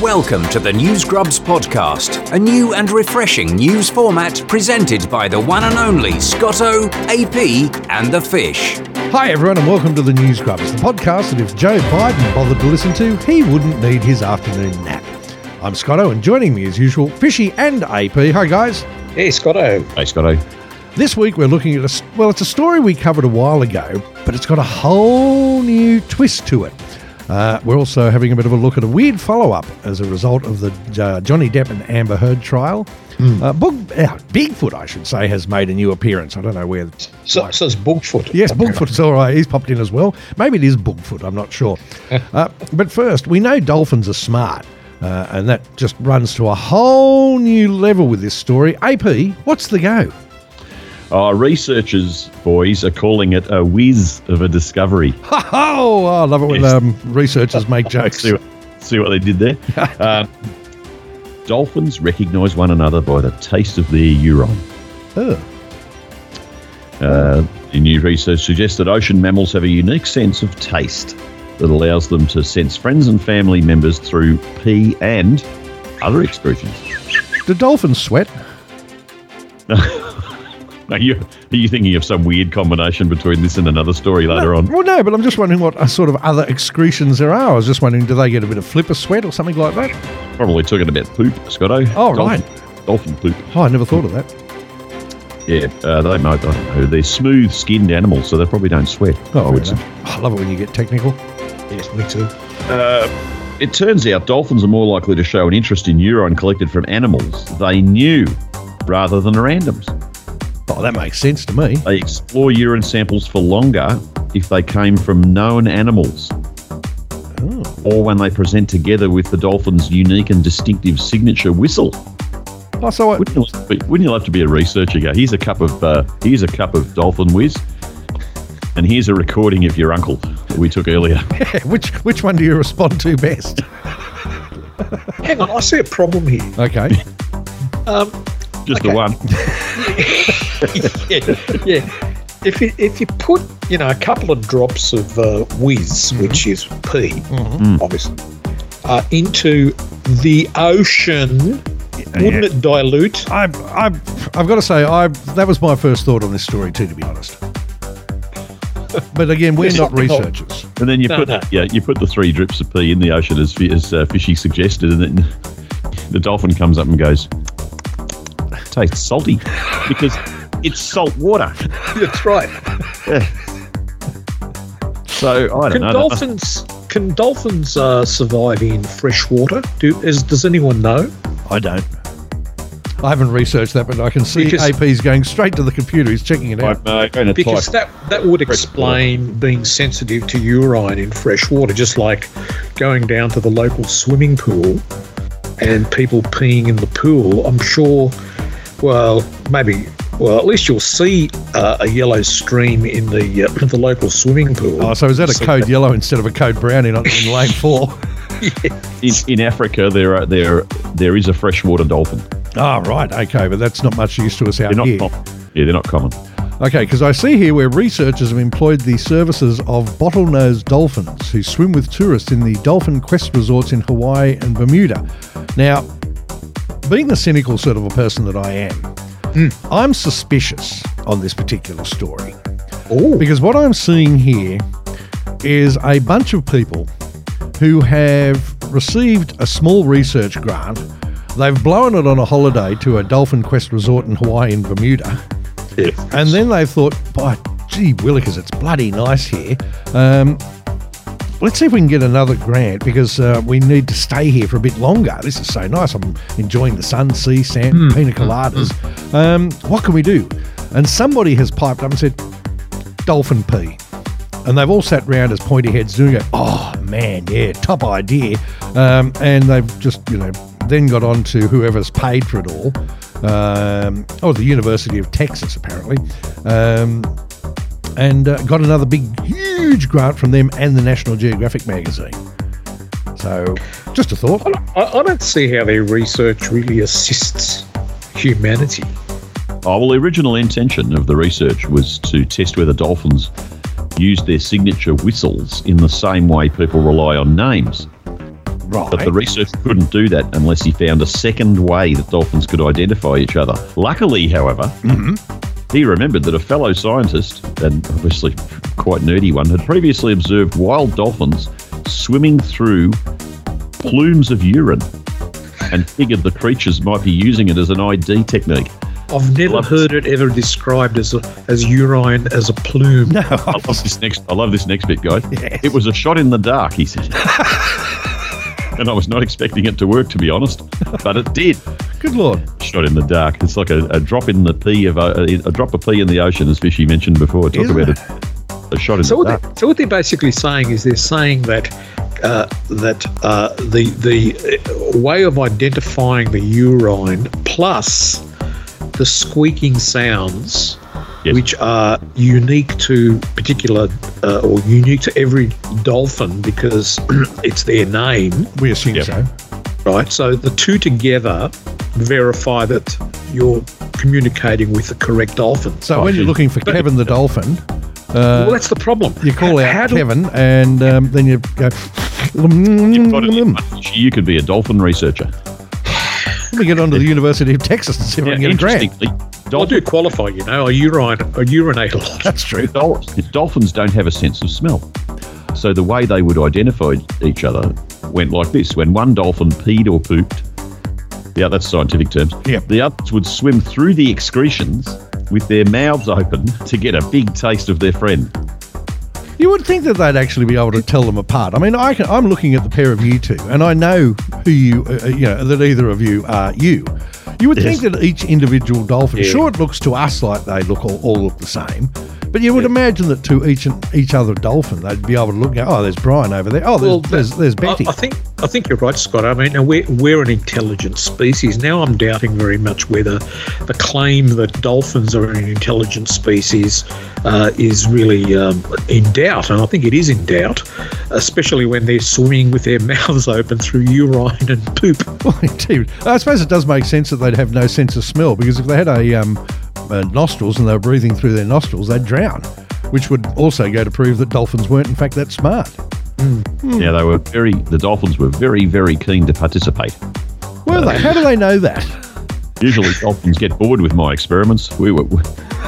Welcome to the News Grubs podcast, a new and refreshing news format presented by the one and only Scotto, AP, and the Fish. Hi, everyone, and welcome to the News Grubs, the podcast that if Joe Biden bothered to listen to, he wouldn't need his afternoon nap. I'm Scotto, and joining me as usual, Fishy and AP. Hi, guys. Hey, Scotto. Hey, Scotto. This week we're looking at a well, it's a story we covered a while ago, but it's got a whole new twist to it. Uh, we're also having a bit of a look at a weird follow up as a result of the uh, Johnny Depp and Amber Heard trial. Uh, Bug, uh, Bigfoot, I should say, has made a new appearance. I don't know where. So, so it's Bigfoot. Yes, Bigfoot's all right. He's popped in as well. Maybe it is Bigfoot. I'm not sure. uh, but first, we know dolphins are smart, uh, and that just runs to a whole new level with this story. AP, what's the go? Oh, researchers, boys, are calling it a whiz of a discovery. Oh, I love it when Yes. um, researchers make jokes. see, what, see what they did there? uh, dolphins recognise one another by the taste of their urine. Oh. Uh, the new research suggests that ocean mammals have a unique sense of taste that allows them to sense friends and family members through pee and other excretions. Do dolphins sweat? Are you, are you thinking of some weird combination between this and another story later on? Well, no, but I'm just wondering what uh, sort of other excretions there are. I was just wondering, do they get a bit of flipper sweat or something like that? Probably talking about poop, Scotto. Oh, dolphin, right. Dolphin poop. Oh, I never thought of that. Yeah, uh, they might. I don't know. They're smooth-skinned animals, so they probably don't sweat. Oh, I would fair say. enough. I love it when you get technical. Yes, me too. Uh, it turns out dolphins are more likely to show an interest in urine collected from animals they knew rather than randoms. Oh, that makes sense to me. They explore urine samples for longer if they came from known animals. Or when they present together with the dolphin's unique and distinctive signature whistle. Oh, so I, Wouldn't you, love to be- wouldn't you love to be a researcher? Go, here's a cup of uh, here's a cup of dolphin whiz, and here's a recording of your uncle that we took earlier. which which one do you respond to best? Hang on, I see a problem here. Okay. Um, Just Okay. the one. yeah, yeah. If you, if you put you know a couple of drops of uh, whiz, which is pee, obviously, uh, into the ocean, wouldn't it dilute? I, I, I've got to say, I that was my first thought on this story too, to be honest. But again, we're not researchers. And then you No, put no. yeah you put the three drips of pee in the ocean as as uh, Fishy suggested, and then the dolphin comes up and goes, tastes salty because it's salt water. That's right. Yeah. So I don't Can know. dolphins can dolphins uh, survive in fresh water? Do is, does anyone know? I don't. I haven't researched that, but I can see Because- AP's going straight to the computer. He's checking it out. I'm uh, going to Because that that would fresh explain being sensitive to urine in fresh water, just like going down to the local swimming pool and people peeing in the pool. I'm sure. Well, maybe. Well, at least you'll see uh, a yellow stream in the uh, the local swimming pool. Oh, so is that a code yellow instead of a code brown in, in lane four? in, in Africa, there are there there is a freshwater dolphin. Oh, right. Okay, but that's not much use to us out They're not here. common. Yeah, they're not common. Okay, because I see here where researchers have employed the services of bottlenose dolphins who swim with tourists in the dolphin quest resorts in Hawaii and Bermuda. Now, being the cynical sort of a person that I am, I'm suspicious on this particular story. Oh, Because what I'm seeing here is a bunch of people who have received a small research grant. They've blown it on a holiday to a Dolphin Quest resort in Hawaii and Bermuda. And then they've thought, by gee willikers, it's bloody nice here. Um, let's see if we can get another grant because uh, we need to stay here for a bit longer. This is so nice. I'm enjoying the sun, sea, sand, pina coladas. Um, what can we do? And somebody has piped up and said, dolphin pee. And they've all sat round as pointy heads doing it. Oh man, yeah, top idea. Um, and they've just, you know, then got on to whoever's paid for it all. Um, oh, the University of Texas, apparently. Um, and uh, got another big, huge grant from them and the National Geographic magazine. So, just a thought. I, I don't see how their research really assists humanity. Oh, well, the original intention of the research was to test whether dolphins use their signature whistles in the same way people rely on names. Right. But the researcher couldn't do that unless he found a second way that dolphins could identify each other. Luckily, however, he remembered that a fellow scientist, and obviously quite nerdy one, had previously observed wild dolphins swimming through plumes of urine and figured the creatures might be using it as an ID technique. I've never Love heard it ever described as a, as urine as a plume. No. I love this next. I love this next bit, guys. Yes. It was a shot in the dark, he said. and I was not expecting it to work, to be honest, but it did. Good lord. Shot in the dark. It's like a, a drop in the pea of a, a drop of pea in the ocean, as Fishy mentioned before. Talk Isn't about it? it. A shot in So the what, dark. they, so what they're basically saying is they're saying that uh, that uh, the the uh, way of identifying the urine plus the squeaking sounds, Yes. which are unique to particular uh, or unique to every dolphin because it's their name, We assume Yep. so. Right? So the two together verify that you're communicating with the correct dolphin. So when you're looking for Kevin the dolphin, uh, well, that's the problem. you call How out do- Kevin and um, then you go, You've it. You could be a dolphin researcher. let me get on to the University of Texas and see if I can get a grant. interestingly, I do qualify, you know. I urine, I urinate a lot. That's true. dolphins don't have a sense of smell. So the way they would identify each other went like this: when one dolphin peed or pooped, yeah, that's scientific terms. Yep. The others would swim through the excretions with their mouths open to get a big taste of their friend. You would think that they'd actually be able to tell them apart. I mean, I can, I'm looking at the pair of you two, and I know who you, uh, you know, that either of you are you. You would Yes. think that each individual dolphin, Yeah. sure, it looks to us like they look all, all look the same, but you would imagine that to each each other dolphin, they'd be able to look. and go, Oh, there's Brian over there. Oh, there's Well, there's, there's Betty. I, I think I think you're right, Scott. I mean, now we're we're an intelligent species. Now I'm doubting very much whether the claim that dolphins are an intelligent species uh, is really um, in doubt, and I think it is in doubt, especially when they're swimming with their mouths open through urine and poop. Well, indeed. I suppose it does make sense that they'd have no sense of smell because if they had a um, uh, nostrils and they were breathing through their nostrils, they'd drown, which would also go to prove that dolphins weren't in fact that smart. Yeah, they were very. The dolphins were very, very keen to participate. Were they? How do they know that? Usually, dolphins get bored with my experiments. We were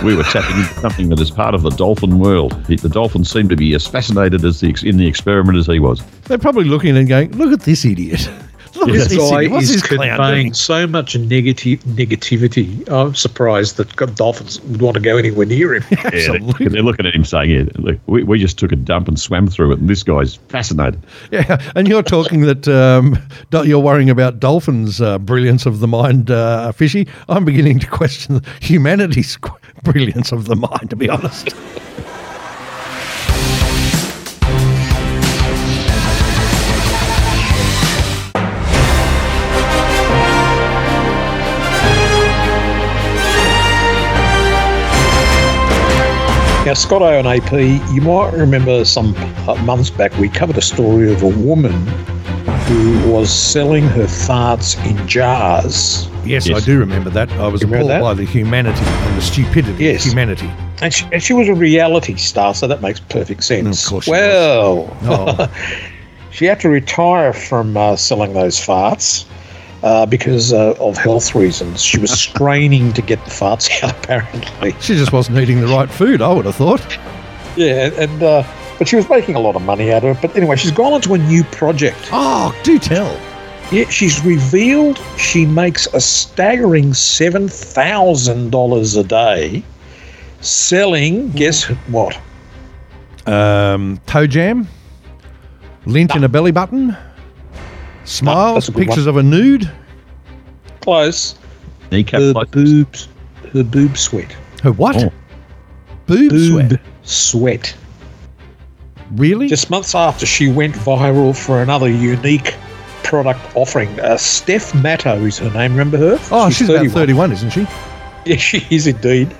we were tapping into something that is part of the dolphin world. The, the dolphins seemed to be as fascinated as the in the experiment as he was. They're probably looking and going, "Look at this idiot! Look This guy idiot! What's is conveying doing?" so much negative negativity. I'm surprised that dolphins would want to go anywhere near him. Yeah, they're, Absolutely. they're looking at him saying, "Yeah, look, we, we just took a dump and swam through it, and this guy's fascinated." Yeah, and you're talking that um, you're worrying about dolphins' uh, brilliance of the mind, uh, fishy. I'm beginning to question humanity's brilliance of the mind. To be honest. Now, Scott O and AP, you might remember some uh, months back we covered a story of a woman who was selling her farts in jars. Yes, Yes. I do remember that. I was You remember appalled by the humanity and the stupidity Yes. of humanity. And she, and she was a reality star, so that makes perfect sense. Of course she well, Oh. she had to retire from uh, selling those farts uh, because uh, of health reasons. She was straining to get the farts out, apparently. She just wasn't eating the right food, I would have thought. Yeah, and uh, but she was making a lot of money out of it. But anyway, she's gone on to a new project. Oh, do tell. Yeah, she's revealed she makes a staggering seven thousand dollars a day selling. Guess what? Um, toe jam, lint in a belly button, smiles, that's a good pictures of a nude. Close. Kneecap Her like boobs. Her boob sweat. Her what? Oh. Boob, Boob sweat. sweat. Really? Just months after she went viral for another unique product offering. Uh, Steph Matto is her name. Remember her? oh, she's, about 31, isn't she? Yeah, she is indeed.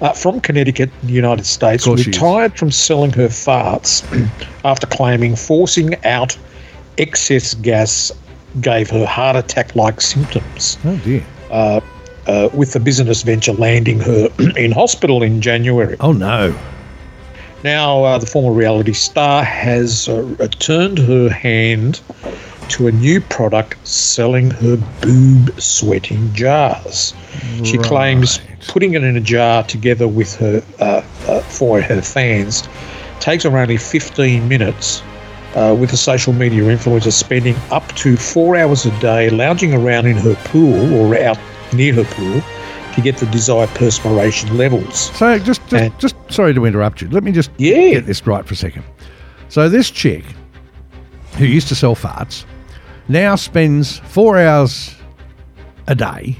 Uh, from Connecticut, United States, Of course she is. retired from selling her farts after claiming forcing out excess gas gave her heart attack like symptoms, Oh, dear. uh, with the business venture landing her in hospital in January. Oh, no. Now, uh, the former reality star has uh, turned her hand to a new product selling her boob sweating jars. She claims putting it in a jar together with her uh, uh, for her fans takes her only 15 minutes. Uh, with a social media influencer spending up to four hours a day lounging around in her pool or out near her pool to get the desired perspiration levels. So just, just, And- just sorry to interrupt you. Let me just Yeah. get this right for a second. So this chick who used to sell farts now spends four hours a day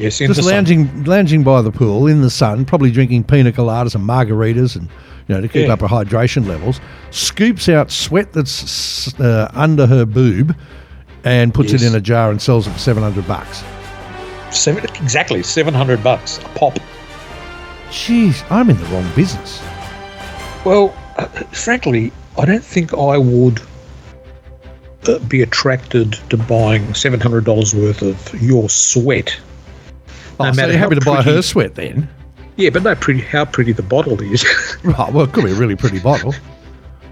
Yes, in just the sun. lounging lounging by the pool in the sun, probably drinking pina coladas and margaritas, and you know to keep Yeah. up her hydration levels. Scoops out sweat that's uh, under her boob, and puts it in a jar and sells it for seven hundred bucks. Seven, exactly, 700 bucks a pop. Jeez, I'm in the wrong business. Well, uh, frankly, I don't think I would uh, be attracted to buying $700 worth of your sweat. Oh, so you're happy to buy pretty- her sweat then? Yeah, but no pretty how pretty the bottle is. Right. Well, it could be a really pretty bottle.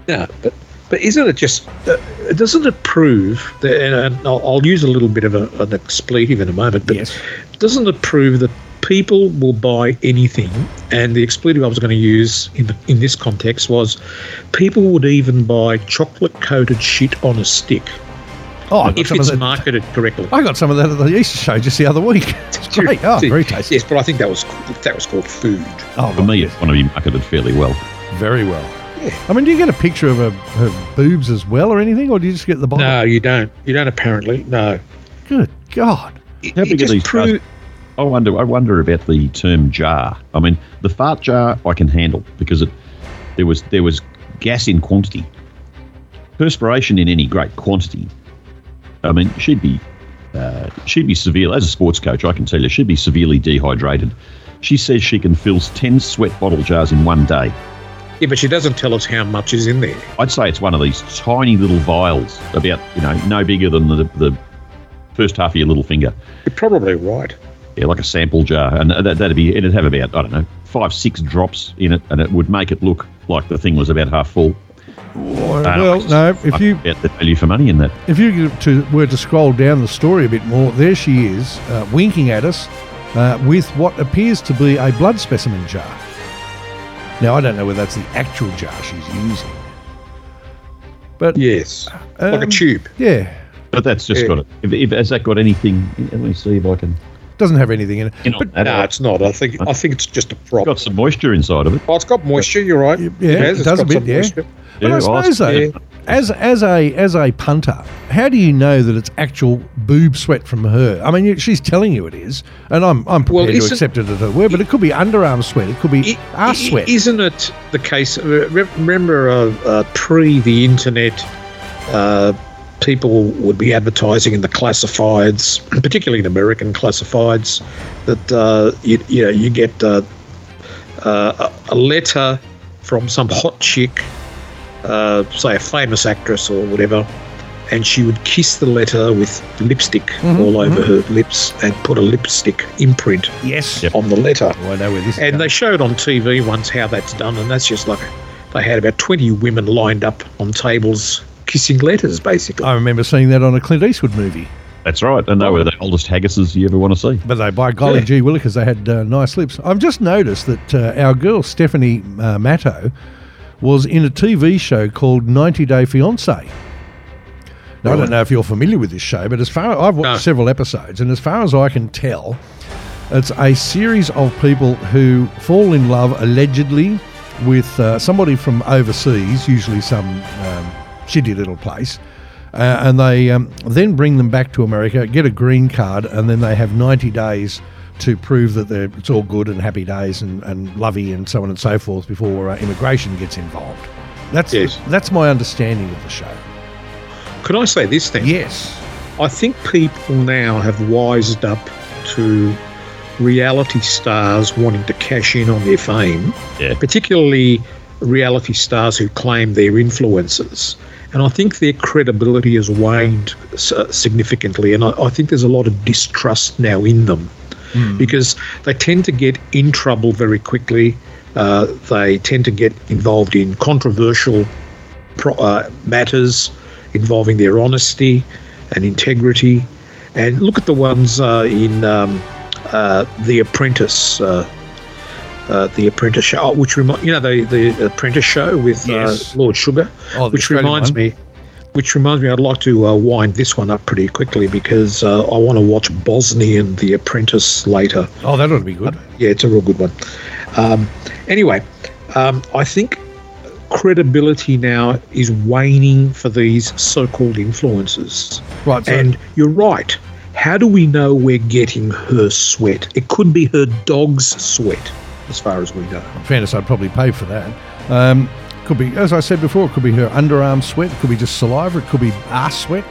Yeah, but but isn't it just uh, doesn't it prove that? And I'll, I'll use a little bit of a, an expletive in a moment, but Yes. doesn't it prove that people will buy anything? And the expletive I was going to use in the, in this context was people would even buy chocolate coated shit on a stick Oh, I got if some of it's that. marketed correctly. I got some of that at the Easter show just the other week. It's great. Oh, very tasty. Yes, but I think that was that was called food. Oh, For me, right, it's going to be marketed fairly well. very well. Yeah. I mean, do you get a picture of her, her boobs as well or anything, or do you just get the bottle? No, you don't. You don't apparently. No. Good God. It, How it big are these pro- I wonder. I wonder about the term jar. I mean, the fart jar I can handle because it there was there was gas in quantity, perspiration in any great quantity. I mean, she'd be uh, she'd be severe as a sports coach. I can tell you, she'd be severely dehydrated. She says she can fill ten sweat bottle jars in one day. Yeah, but she doesn't tell us how much is in there. I'd say it's one of these tiny little vials, about you know no bigger than the the first half of your little finger. You're probably right. Yeah, like a sample jar, and that, that'd be it'd have about I don't know five six drops in it, and it would make it look like the thing was about half full. Well, well, no. If you bet the value for money in that. if you to, were to scroll down the story a bit more, there she is, uh, winking at us uh, with what appears to be a blood specimen jar. Now I don't know whether that's the actual jar she's using, but Yes, like a Um, tube. yeah, But that's just Yeah. got it. If, if, has that got anything? Let me see if I can. Doesn't have anything in it. You know, But that- No, it's not. I think I think it's just a prop. It's got some moisture inside of it. Oh, it's got moisture. You're right. Yeah, it has, it's does a got bit, some yeah. moisture. But I suppose though, yeah. as as a as a punter, how do you know that it's actual boob sweat from her? I mean, she's telling you it is, and I'm I'm Well, prepared to accept it at her word. But it could be underarm sweat. It could be I- ass sweat. Isn't it the case? uh, Remember, uh, uh, pre the internet, uh, people would be advertising in the classifieds, particularly in American classifieds, that uh, you, you know you get uh, uh, a a letter from some hot chick, uh, say a famous actress or whatever. And she would kiss the letter with lipstick Mhm, all over her lips and put a lipstick imprint yes. Yep. on the letter. Oh, I know where this. And going. they showed on TV once how that's done, and that's just like they had about 20 women lined up on tables kissing letters, basically. I remember seeing that on a Clint Eastwood movie. That's right, and they were the oldest haggises you ever want to see. But they, by golly Yeah. gee willikers, they had uh, nice lips. I've just noticed that uh, our girl Stephanie uh, Matto was in a TV show called 90 Day Fiance. Now, I don't know if you're familiar with this show, but as far I've watched No. several episodes, and as far as I can tell, it's a series of people who fall in love allegedly with uh, somebody from overseas, usually some um, shitty little place, uh, and they um, then bring them back to America, get a green card, and then they have 90 days to prove that they're, it's all good and happy days and, and lovey and so on and so forth before uh, immigration gets involved. That's Yes. that's my understanding of the show. Could I say this then? Yes. I think people now have wised up to reality stars wanting to cash in on their fame, Yeah. particularly reality stars who claim they're influencers. And I think their credibility has waned uh, significantly. And I, I think there's a lot of distrust now in them because they tend to get in trouble very quickly. Uh, they tend to get involved in controversial pro- uh, matters involving their honesty and integrity. And look at the ones uh, in um, uh, The Apprentice. Uh, the Apprentice show, oh, which remind you know the the Apprentice show with Yes. uh, Lord Sugar, Oh, which Australian reminds one. me, which reminds me, I'd like to uh, wind this one up pretty quickly because uh, I want to watch Bosnian The Apprentice later. Oh, that would be good. Yeah, it's a real good one. Um, anyway, um, I think credibility now is waning for these so-called influencers. Right. So, And you're right. How do we know we're getting her sweat? It could be her dog's sweat, as far as we know. in fairness, I'd probably pay for that. Um, could be, as I said before, it could be her underarm sweat. It could be just saliva. It could be ass sweat,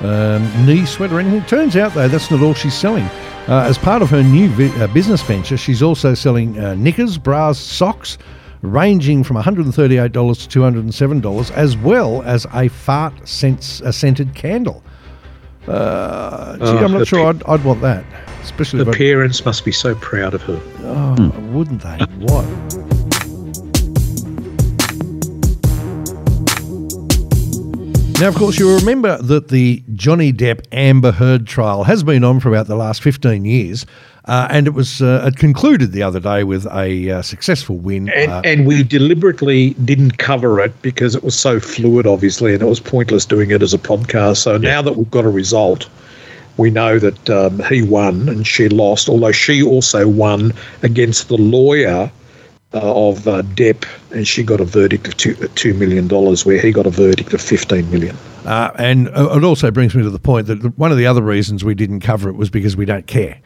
um, knee sweat, or anything. Turns out, though, that's not all she's selling. Uh, as part of her new vi- uh, business venture, she's also selling uh, knickers, bras, socks, ranging from $138 to $207, as well as a fart sense, a scented candle. Uh, gee, Oh, I'm not sure pe- I'd, I'd want that, especially The if I, parents must be so proud of her. oh, wouldn't they? What? Now, of course, you'll remember that the Johnny Depp Amber Heard trial has been on for about the last 15 years, uh, and it was uh, it concluded the other day with a uh, successful win. And, uh, and we deliberately didn't cover it because it was so fluid, obviously, and it was pointless doing it as a podcast. So now that we've got a result, we know that um, he won and she lost, although she also won against the lawyer uh, of uh, Depp, and she got a verdict of two, $2 million, where he got a verdict of 15 million. uh, and uh, it also brings me to the point that one of the other reasons we didn't cover it was because we don't care.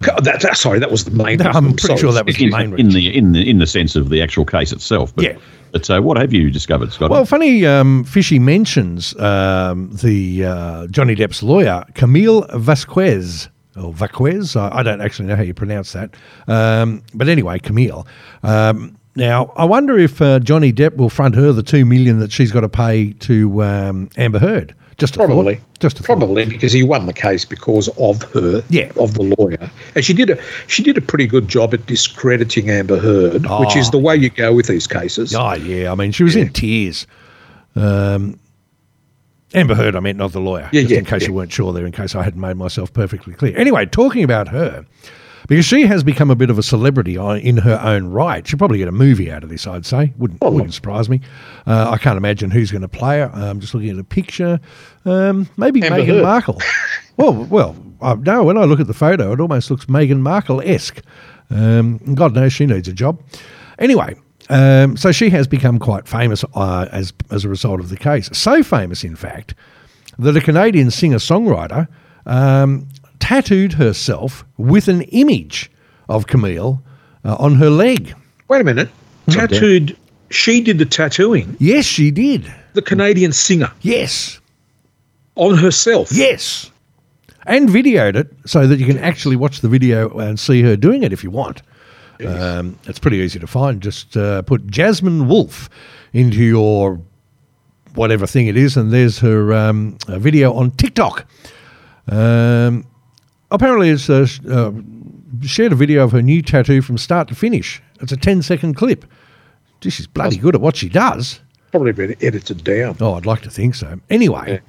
That, that- sorry, that was the main No, I'm reason. pretty Sorry. sure that was the main in reason. the in the in the sense of the actual case itself. But, Yeah. But uh, what have you discovered, Scott? Well, funny, um, Fishy mentions um, the uh, Johnny Depp's lawyer, Camille Vasquez. Or Vasquez, I I don't actually know how you pronounce that. Um, but anyway, Camille. Um, now, I wonder if uh, Johnny Depp will front her the two million that she's got to pay to um, Amber Heard. Just Probably. thought. Just a thought. Probably because he won the case because of her, Yeah. of the lawyer, and she did a she did a pretty good job at discrediting Amber Heard, which is Oh. the way you go with these cases. Oh yeah, I mean she was in tears. Um, Amber Heard, I meant not the lawyer. Yeah, just yeah, in case yeah. you weren't sure there, in case I hadn't made myself perfectly clear. Anyway, talking about her, because she has become a bit of a celebrity in her own right. She'll probably get a movie out of this, I'd say. Wouldn't oh. wouldn't surprise me. Uh, I can't imagine who's going to play her. I'm just looking at a picture. Um, maybe Amber Meghan Heard. Markle. well, well, uh, no. When I look at the photo, it almost looks Meghan Markle esque. Um, God knows she needs a job. Anyway, um, so she has become quite famous uh, as as a result of the case. So famous, in fact, that a Canadian singer songwriter um, tattooed herself with an image of Camille uh, on her leg. Wait a minute, tattooed. She did the tattooing. Yes, she did. The Canadian singer Yes, on herself. yes. And videoed it so that you can actually watch the video and see her doing it if you want. Um, it's pretty easy to find. Just uh, put Jasmine Wolf into your whatever thing it is, and there's her um, video on TikTok. Um, apparently, it's uh, uh, shared a video of her new tattoo from start to finish. It's a 10 second clip. Gee, she's bloody good at what she does. Probably been edited down. Oh, I'd like to think so. Anyway,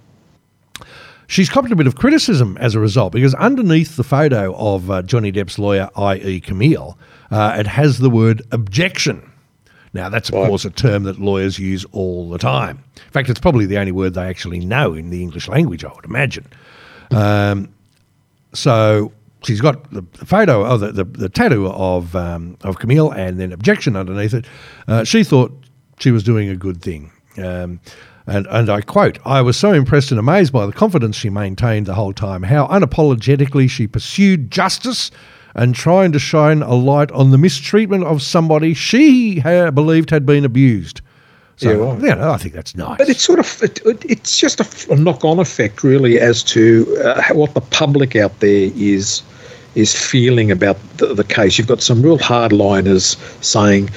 she's copped a bit of criticism as a result because underneath the photo of uh, Johnny Depp's lawyer, i.e., Camille, uh, it has the word objection. Now, that's of Right. course a term that lawyers use all the time. In fact, it's probably the only word they actually know in the English language, I would imagine. Um, so she's got the, photo of the, the, the tattoo of um, of Camille and then objection underneath it. Uh, she thought she was doing a good thing. Um, and, and I quote, I was so impressed and amazed by the confidence she maintained the whole time, how unapologetically she pursued justice and trying to shine a light on the mistreatment of somebody she ha- believed had been abused. So, Yeah, you know, I think that's nice. But it's sort of it, it- it's just a knock-on effect, really, as to uh, what the public out there is is feeling about the, the case. You've got some real hardliners saying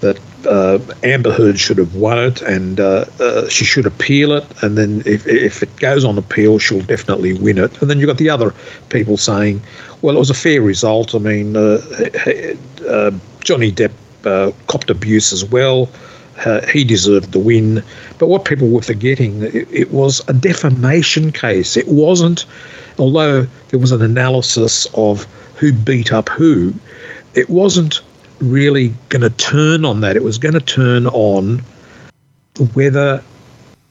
that uh, Amber Heard should have won it and uh, uh, she should appeal it, and then if, if it goes on appeal, she'll definitely win it. And then you've got the other people saying, well, it was a fair result. I mean, uh, uh, Johnny Depp uh, copped abuse as well uh, he deserved the win. But what people were forgetting, it, it was a defamation case. It wasn't, although there was an analysis of who beat up who, it wasn't really going to turn on that. It was going to turn on whether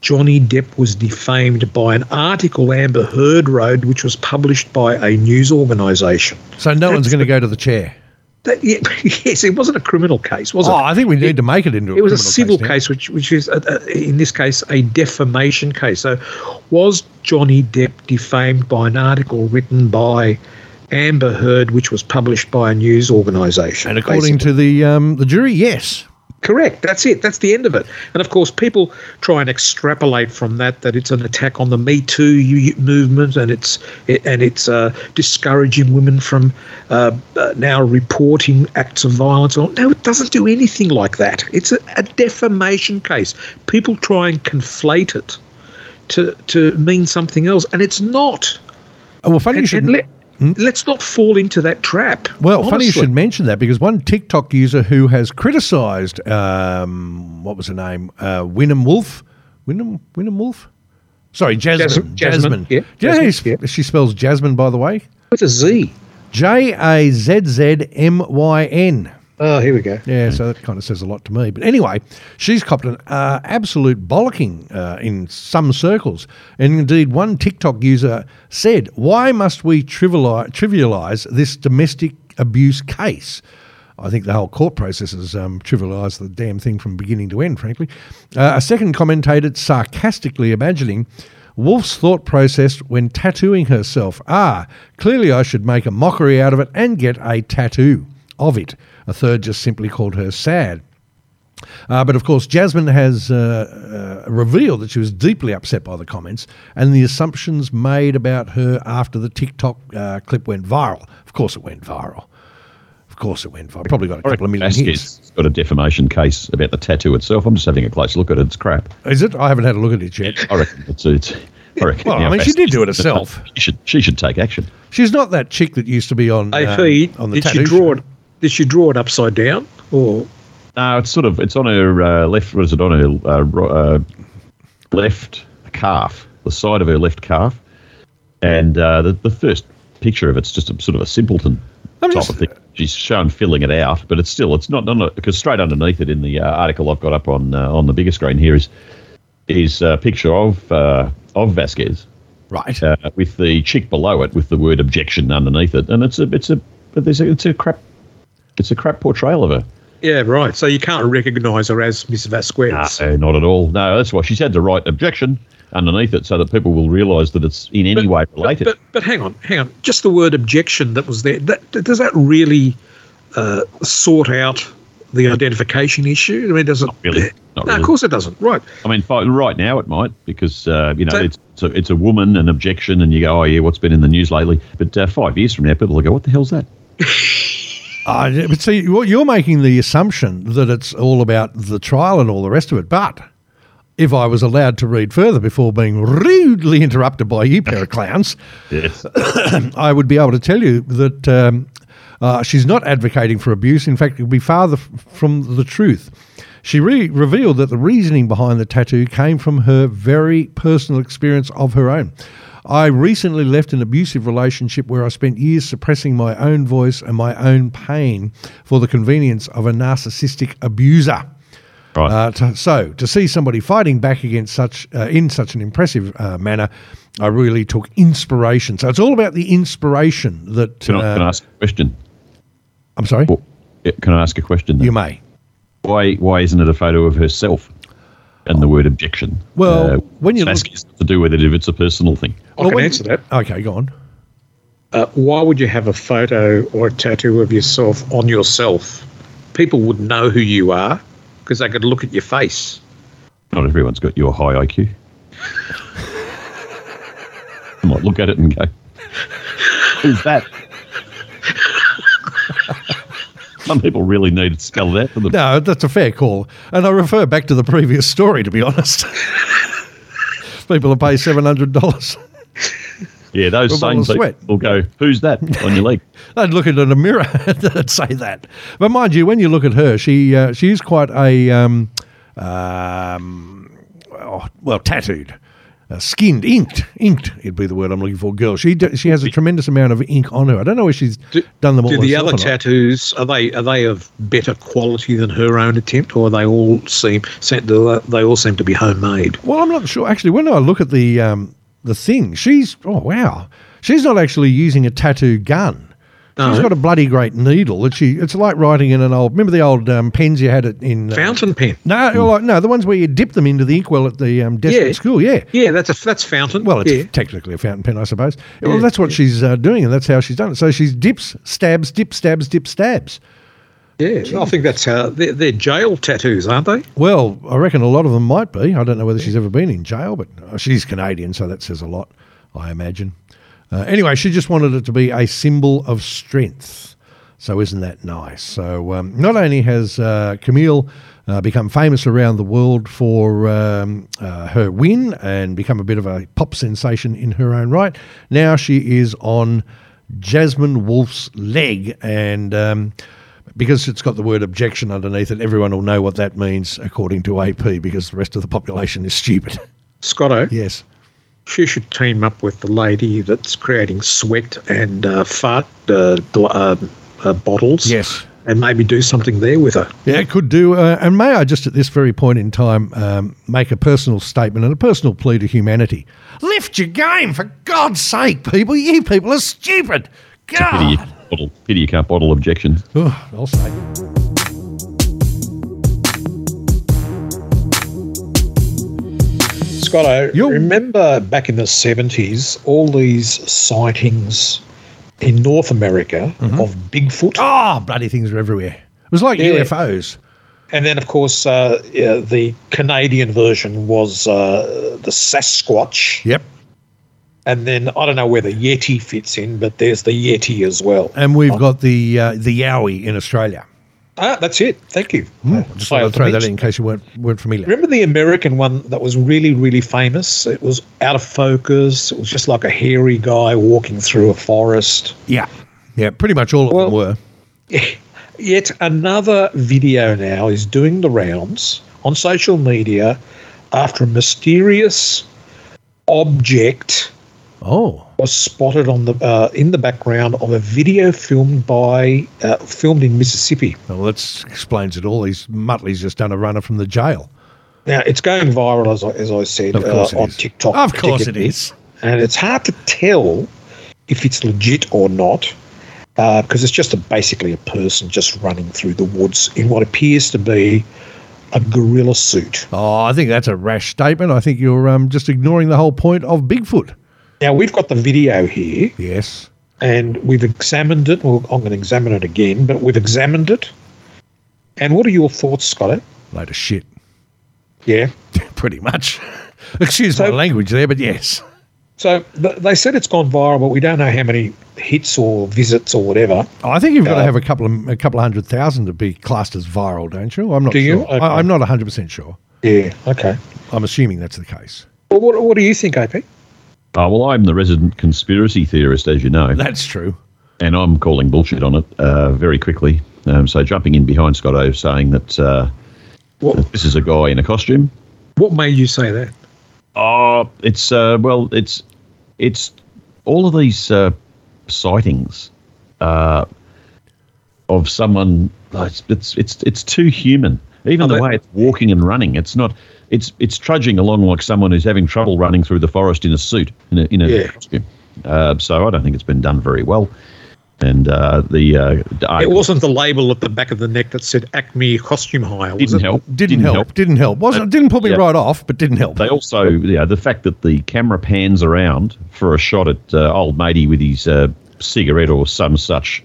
Johnny Depp was defamed by an article Amber Heard wrote, which was published by a news organisation. So no one's going to go to the chair. That, yes, it wasn't a criminal case, was Oh, it? Oh, I think we need to make it into. A it was a civil now. case, which which is uh, uh, in this case a defamation case. So, was Johnny Depp defamed by an article written by Amber Heard, which was published by a news organisation? And according to the um, the jury, yes. Correct. That's it. That's the end of it. And of course, people try and extrapolate from that that it's an attack on the Me Too movement, and it's it, and it's uh, discouraging women from uh, uh, now reporting acts of violence. No, it doesn't do anything like that. It's a, a defamation case. People try and conflate it to to mean something else, and it's not. Well, funny you should. Let's not fall into that trap. Well, funny you should mention that because one TikTok user who has criticised, um, what was her name, uh, Wynnum Wolf, Wynnum Wynnum Wolf, sorry, Jasmine, Jasmine, Jasmine, yeah, Do you know how Jasmine, sp- she spells Jasmine, by the way? with a Z. J A Z Z M Y N. Oh, here we go. Yeah, so that kind of says a lot to me. But anyway, she's copped an uh, absolute bollocking uh, in some circles. And indeed, one TikTok user said, Why must we triviali- trivialize this domestic abuse case? I think the whole court process has um, trivialised the damn thing from beginning to end, frankly. Uh, a second commentator sarcastically imagining Wolf's thought process when tattooing herself. Ah, clearly I should make a mockery out of it and get a tattoo of it. A third just simply called her sad. Uh, but of course, Jasmine has uh, uh, revealed that she was deeply upset by the comments and the assumptions made about her after the TikTok uh, clip went viral. Of course, it went viral. Of course, it went viral. Probably got a couple of million hits. Vasquez got a defamation case about the tattoo itself. I'm just having a close look at it. It's crap. Is it? I haven't had a look at it yet. I reckon it's. it's I reckon. Well, I now mean, she did do it herself. She should. She should take action. She's not that chick that used to be on, Hey, uh, Pete, on the did she draw show. it? Did she draw it upside down, or No, it's sort of. It's on her uh, left. What is it on her uh, uh, left calf? The side of her left calf, and uh, the the first picture of it's just a sort of a simpleton I'm type just- of thing. She's shown filling it out, but it's still it's not not because straight underneath it in the uh, article I've got up on uh, on the bigger screen here is is a picture of uh, of Vasquez Right. uh, with the chick below it with the word objection underneath it, and it's a it's a but there's a, it's a crap it's a crap portrayal of her. yeah, right? So you can't recognise her as Miss Vasquez. No, not at all. No, that's why she's had to write objection underneath it so that people will realise that it's in any way related. But, but hang on, hang on. Just the word objection that was there. That, does that really uh, sort out the identification issue? I mean, does it? Not really. Not no, really. of course it doesn't. Right. I mean, right now it might because uh, you know So- it's it's a, it's a woman, an objection, and you go, oh yeah, what's been in the news lately? But uh, five years from now, people will go, what the hell's that? Uh, but see, you're making the assumption that it's all about the trial and all the rest of it. But if I was allowed to read further before being rudely interrupted by you pair of clowns, Yes. I would be able to tell you that um, uh, she's not advocating for abuse. In fact, it would be farther f- from the truth. She re- revealed that the reasoning behind the tattoo came from her very personal experience of her own. I recently left an abusive relationship where I spent years suppressing my own voice and my own pain for the convenience of a narcissistic abuser. Right. Uh, to, so to see somebody fighting back against such uh, in such an impressive uh, manner, I really took inspiration. So it's all about the inspiration that. can, I, uh, can I ask a question? I'm sorry. Well, Can I ask a question? then? You may. Why why isn't it a photo of herself and the word objection? Uh, Well, when you what's look- Vasquez to do with it if it's a personal thing. I Well, can answer that. Okay, go on. Uh, why would you have a photo or a tattoo of yourself on yourself? People would know who you are because they could look at your face. Not everyone's got your high IQ. I might look at it and go, "Who's that?" Some people really need to spell that for them. No, that's a fair call. And I refer back to the previous story, to be honest. People will pay $700. Yeah, those For a bottle same people will go, "Who's that on your leg?" They'd look at it in a mirror and say that. But mind you, when you look at her, she uh, she is quite a um, um, oh, well, tattooed. Uh, skinned, inked, inked. It'd be the word I'm looking for. Girl, she d- she has a tremendous amount of ink on her. I don't know if she's Do- done them all. Do the other tattoos are they are they of better quality than her own attempt, or they all seem they all seem to be homemade? Well, I'm not sure. Actually, when I look at the um, the thing, she's oh wow, she's not actually using a tattoo gun. She's No. got a bloody great needle that she. It's like writing in an old. Remember the old um, pens you had it in. uh, Fountain pen. no, like no, the ones where you dip them into the inkwell at the um, desk Yeah. at school. Yeah. Yeah, that's a that's fountain. Well, it's yeah. technically a fountain pen, I suppose. Well, that's what she's uh, doing, and that's how she's done it. So she's dips, stabs, dip, stabs, dip, stabs. yeah. I think that's how they're, they're jail tattoos, aren't they? Well, I reckon a lot of them might be. I don't know whether she's ever been in jail, but uh, she's Canadian, so that says a lot, I imagine. Uh, anyway, she just wanted it to be a symbol of strength. So isn't that nice? So um, not only has uh, Camille uh, become famous around the world for um, uh, her win and become a bit of a pop sensation in her own right, now she is on Jasmine Wolf's leg and. Um, because it's got the word objection underneath it, everyone will know what that means according to AP because the rest of the population is stupid. Scotto, yes. She should team up with the lady that's creating sweat and uh, fart uh, gl- uh, uh, bottles. Yes. and maybe do something there with her. Yeah, it could do. Uh, and may I just at this very point in time um, make a personal statement and a personal plea to humanity? Lift your game, for God's sake, people. You people are stupid. Pity you, God. can't bottle, pity you can't bottle objections. Oh, I'll say. Scotto, Yo. remember back in the 70s, all these sightings in North America Mm-hmm. of Bigfoot? Oh, bloody things were everywhere. It was like Yeah. UFOs. And then, of course, uh, yeah, the Canadian version was uh, the Sasquatch. Yep. And then I don't know where the Yeti fits in, but there's the Yeti as well. And we've got the uh, the Yowie in Australia. Ah, that's it. Thank you. Just failed thought I'd to throw that in in case you weren't, weren't familiar. Remember the American one that was really, really famous? It was out of focus. It was just like a hairy guy walking through a forest. Yeah. Yeah, pretty much all of them were. Yet another video now is doing the rounds on social media after a mysterious object Oh. Was spotted on the uh, in the background of a video filmed by uh, filmed in Mississippi. Well, that explains it all. He's Muttley's just done a runner from the jail. Now it's going viral as I, as I said uh, on is. TikTok. Of course it is, and it's hard to tell if it's legit or not uh, because it's just a, basically a person just running through the woods in what appears to be a gorilla suit. Oh, I think that's a rash statement. I think you're um, just ignoring the whole point of Bigfoot. Now we've got the video here Yes. and we've examined it. Well, I'm going to examine it again, but we've examined it. And what are your thoughts, Scotto? Load of shit. Yeah. Pretty much. Excuse my language there, but yes. So th- they said it's gone viral, but we don't know how many hits or visits or whatever. I think you've got to Uh, have a couple of a couple of hundred thousand to be classed as viral, don't you? I'm not Do sure. you? Okay. I, I'm not 100 percent sure. Yeah. Okay. I'm assuming that's the case. Well, what, what do you think, AP? Oh, well, I'm the resident conspiracy theorist, as you know, That's true. and I'm calling bullshit on it uh, very quickly. Um, so jumping in behind Scotto, saying that uh, What, this is a guy in a costume. what made you say that? Oh, it's uh, well, it's it's all of these uh, sightings uh, of someone. It's, it's it's it's too human. Even Oh, the that- way it's walking and running, it's not. It's it's trudging along like someone who's having trouble running through the forest in a suit in a in a Yeah. costume. Uh, so I don't think it's been done very well. And uh, the uh, It wasn't the label at the back of the neck that said Acme Costume Hire, was didn't it? help. Didn't, help. Didn't help. Wasn't didn't put me yeah. right off, but didn't help. They also, yeah, the fact that the camera pans around for a shot at uh, old matey with his uh, cigarette or some such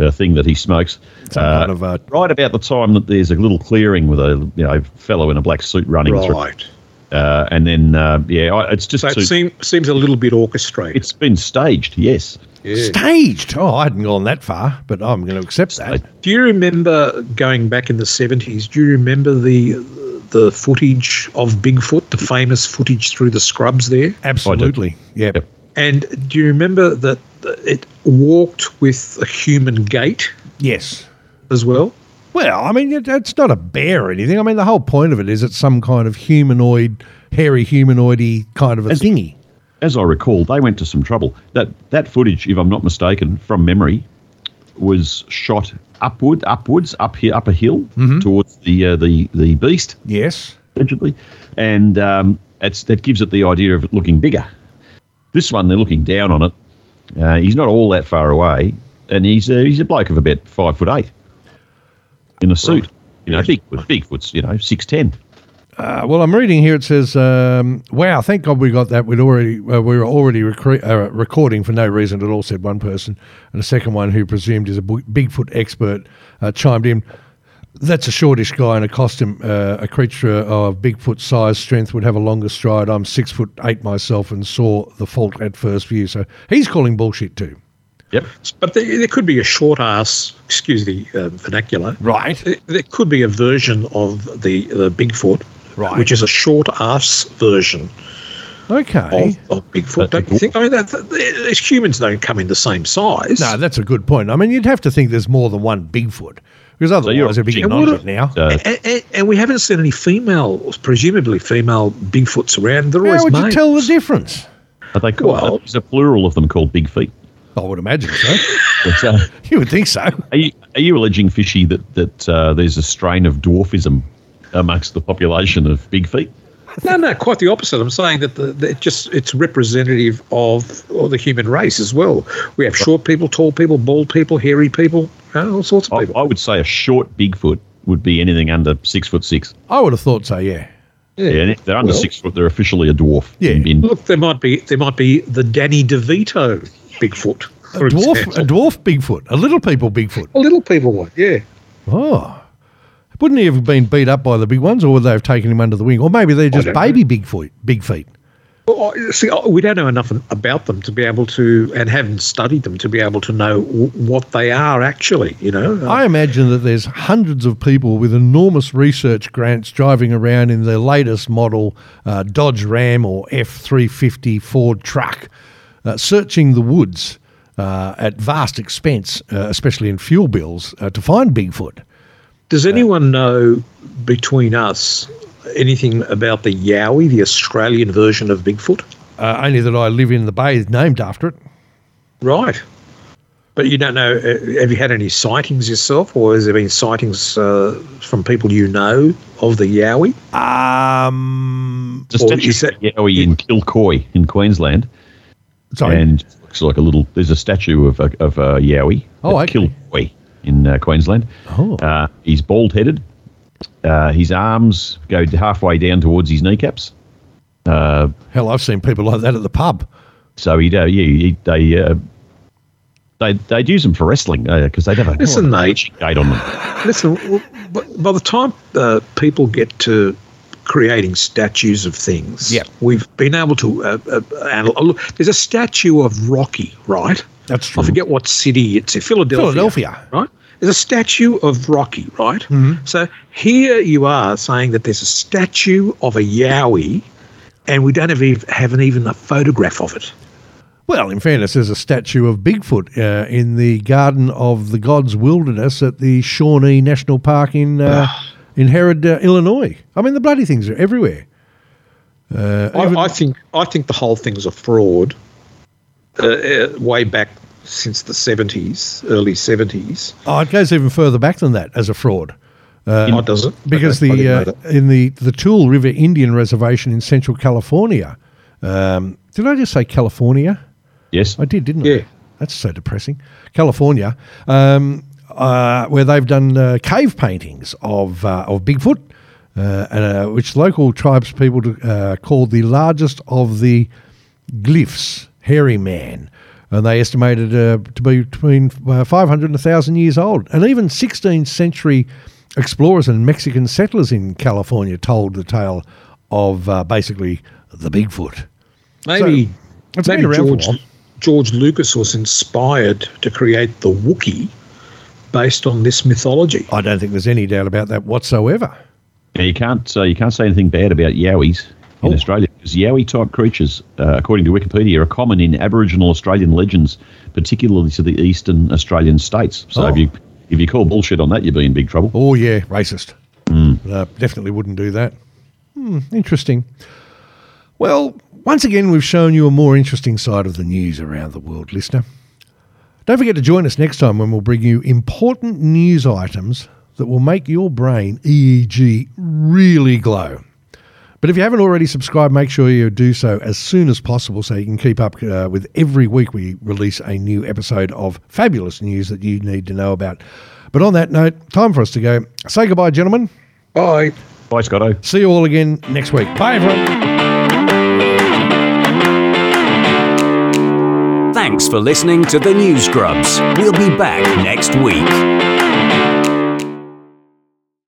uh, thing that he smokes, uh, kind of, uh, right about the time that there's a little clearing with a you know fellow in a black suit running through, Right. uh, and then uh, yeah, it's just So it too, seem, seems a little bit orchestrated. it's been staged. Yes, yeah. Staged. Oh, I hadn't gone that far, but I'm going to accept that. Do you remember going back in the 70s? Do you remember the the footage of Bigfoot, the famous footage through the scrubs there? Absolutely. Yep. Yep. And do you remember that it walked with a human gait Yes. as well? Well, I mean, it, it's not a bear or anything. I mean, the whole point of it is it's some kind of humanoid, hairy humanoidy kind of a As- thingy. As I recall, they went to some trouble. That that footage, if I'm not mistaken, from memory, was shot upward, upwards, up here, up a hill towards the uh, the the beast, Yes. allegedly, and um, it's, that gives it the idea of it looking bigger. This one, they're looking down on it. Uh, he's not all that far away, and he's a, he's a bloke of about five foot eight in a suit. You know, Bigfoot, Bigfoot's you know six ten. Uh, well, I'm reading here. It says, um, "Wow, thank God we got that. We'd already uh, we were already recre- uh, recording for no reason at all." Said one person, and a second one, who presumed is a bu- Bigfoot expert, uh, chimed in. That's a shortish guy in a costume. Uh, a creature of Bigfoot size strength would have a longer stride. I'm six foot eight myself and saw the fault at first view. So he's calling bullshit too. Yep. But there, there could be a short ass, excuse the uh, vernacular. Right. There, there could be a version of the, the Bigfoot, Right. which is a short ass version Okay. of, of Bigfoot. Don't you think? I mean, that, that, humans don't come in the same size. No, that's a good point. I mean, you'd have to think there's more than one Bigfoot because otherwise you're it'd be cheating. nonsense now. So, and, and, and we haven't seen any female, presumably female Bigfoots around. They're How always would you tell the difference? are they called? Well- there's a plural of them called Big Feet. I would imagine so. But, uh, you would think so. Are you, are you alleging, Fishy, that, that uh, there's a strain of dwarfism amongst the population of big feet? No, no, quite the opposite. I'm saying that the, the, it just it's representative of, of the human race as well. We have short people, tall people, bald people, hairy people, all sorts of I, people. I would say a short Bigfoot would be anything under six foot six. I would have thought so. Yeah. yeah. Yeah, and if they're under Well, six foot, they're officially a dwarf. Yeah. In, in- Look, there might be there might be the Danny DeVito Bigfoot, A dwarf, example. a dwarf Bigfoot, a little people Bigfoot. A little people one, yeah. Oh, wouldn't he have been beat up by the big ones, or would they have taken him under the wing, or maybe they're just baby Bigfoot, big feet? Well, see, we don't know enough about them to be able to, and haven't studied them to be able to know w- what they are actually. You know, I imagine that there's hundreds of people with enormous research grants driving around in their latest model uh, Dodge Ram or F350 Ford truck, uh, searching the woods uh, at vast expense, uh, especially in fuel bills, uh, to find Bigfoot. Does anyone know between us anything about the Yowie, the Australian version of Bigfoot? Uh, only that I live in the bay named after it. Right. But you don't know, uh, have you had any sightings yourself, or has there been sightings uh, from people you know of the Yowie? Um, There's a Or statue is that- of Yowie in Kilcoy in Queensland, sorry. and looks like a little. There's a statue of a, of a Yowie Oh, at okay. Kilcoy in uh, Queensland. Oh. Uh, he's bald headed. Uh, his arms go halfway down towards his kneecaps. Uh, Hell, I've seen people like that at the pub. so he'd, uh, yeah, he, they uh, they they'd use them for wrestling because they'd have a Listen, hell mate. gate on them. Listen, by the time uh, people get to creating statues of things, Yeah. we've been able to. Uh, uh, there's a statue of Rocky, right? That's true. I forget what city it's in, Philadelphia. Philadelphia. Right? There's a statue of Rocky, right? Mm-hmm. So here you are saying that there's a statue of a Yowie, and we don't have, ev- haven't even a photograph of it. Well, in fairness, there's a statue of Bigfoot uh, in the Garden of the Gods Wilderness at the Shawnee National Park in uh, in Herod, uh, Illinois. I mean, the bloody things are everywhere. Uh, even- I, I think I think the whole thing's a fraud. Uh, uh, way back since the 70s, early 70s. oh, it goes even further back than that as a fraud. oh, does it? because Okay, the uh, in the the Tule River Indian Reservation in Central California. Um, did I just say California? Yes, I did, didn't I? Yeah. That's so depressing. California, um, uh, where they've done uh, cave paintings of uh, of Bigfoot, uh, and, uh, which local tribes people uh, called the largest of the glyphs, hairy man. And they estimated uh, to be between uh, 500 and 1,000 years old. And even 16th century explorers and Mexican settlers in California told the tale of uh, basically the Bigfoot. maybe it's maybe been around for a George. George Lucas was inspired to create the Wookiee based on this mythology. I don't think there's any doubt about that whatsoever. Yeah, you can't uh, you can't say anything bad about yowies in Oh. Australia because yowie type creatures, uh, according to Wikipedia, are common in Aboriginal Australian legends, particularly to the eastern Australian states. So Oh. if you If you call bullshit on that, you'll be in big trouble. Oh, yeah, racist. Uh, definitely wouldn't do that. Hmm, interesting. Well, once again, we've shown you a more interesting side of the news around the world, listener. Don't forget to join us next time when we'll bring you important news items that will make your brain EEG really glow. But if you haven't already subscribed, make sure you do so as soon as possible so you can keep up uh, with every week we release a new episode of fabulous news that you need to know about. But on that note, time for us to go. Say goodbye, gentlemen. Bye. Bye, Scotto. See you all again next week. Bye, everyone. Thanks for listening to the News Grubs. We'll be back next week.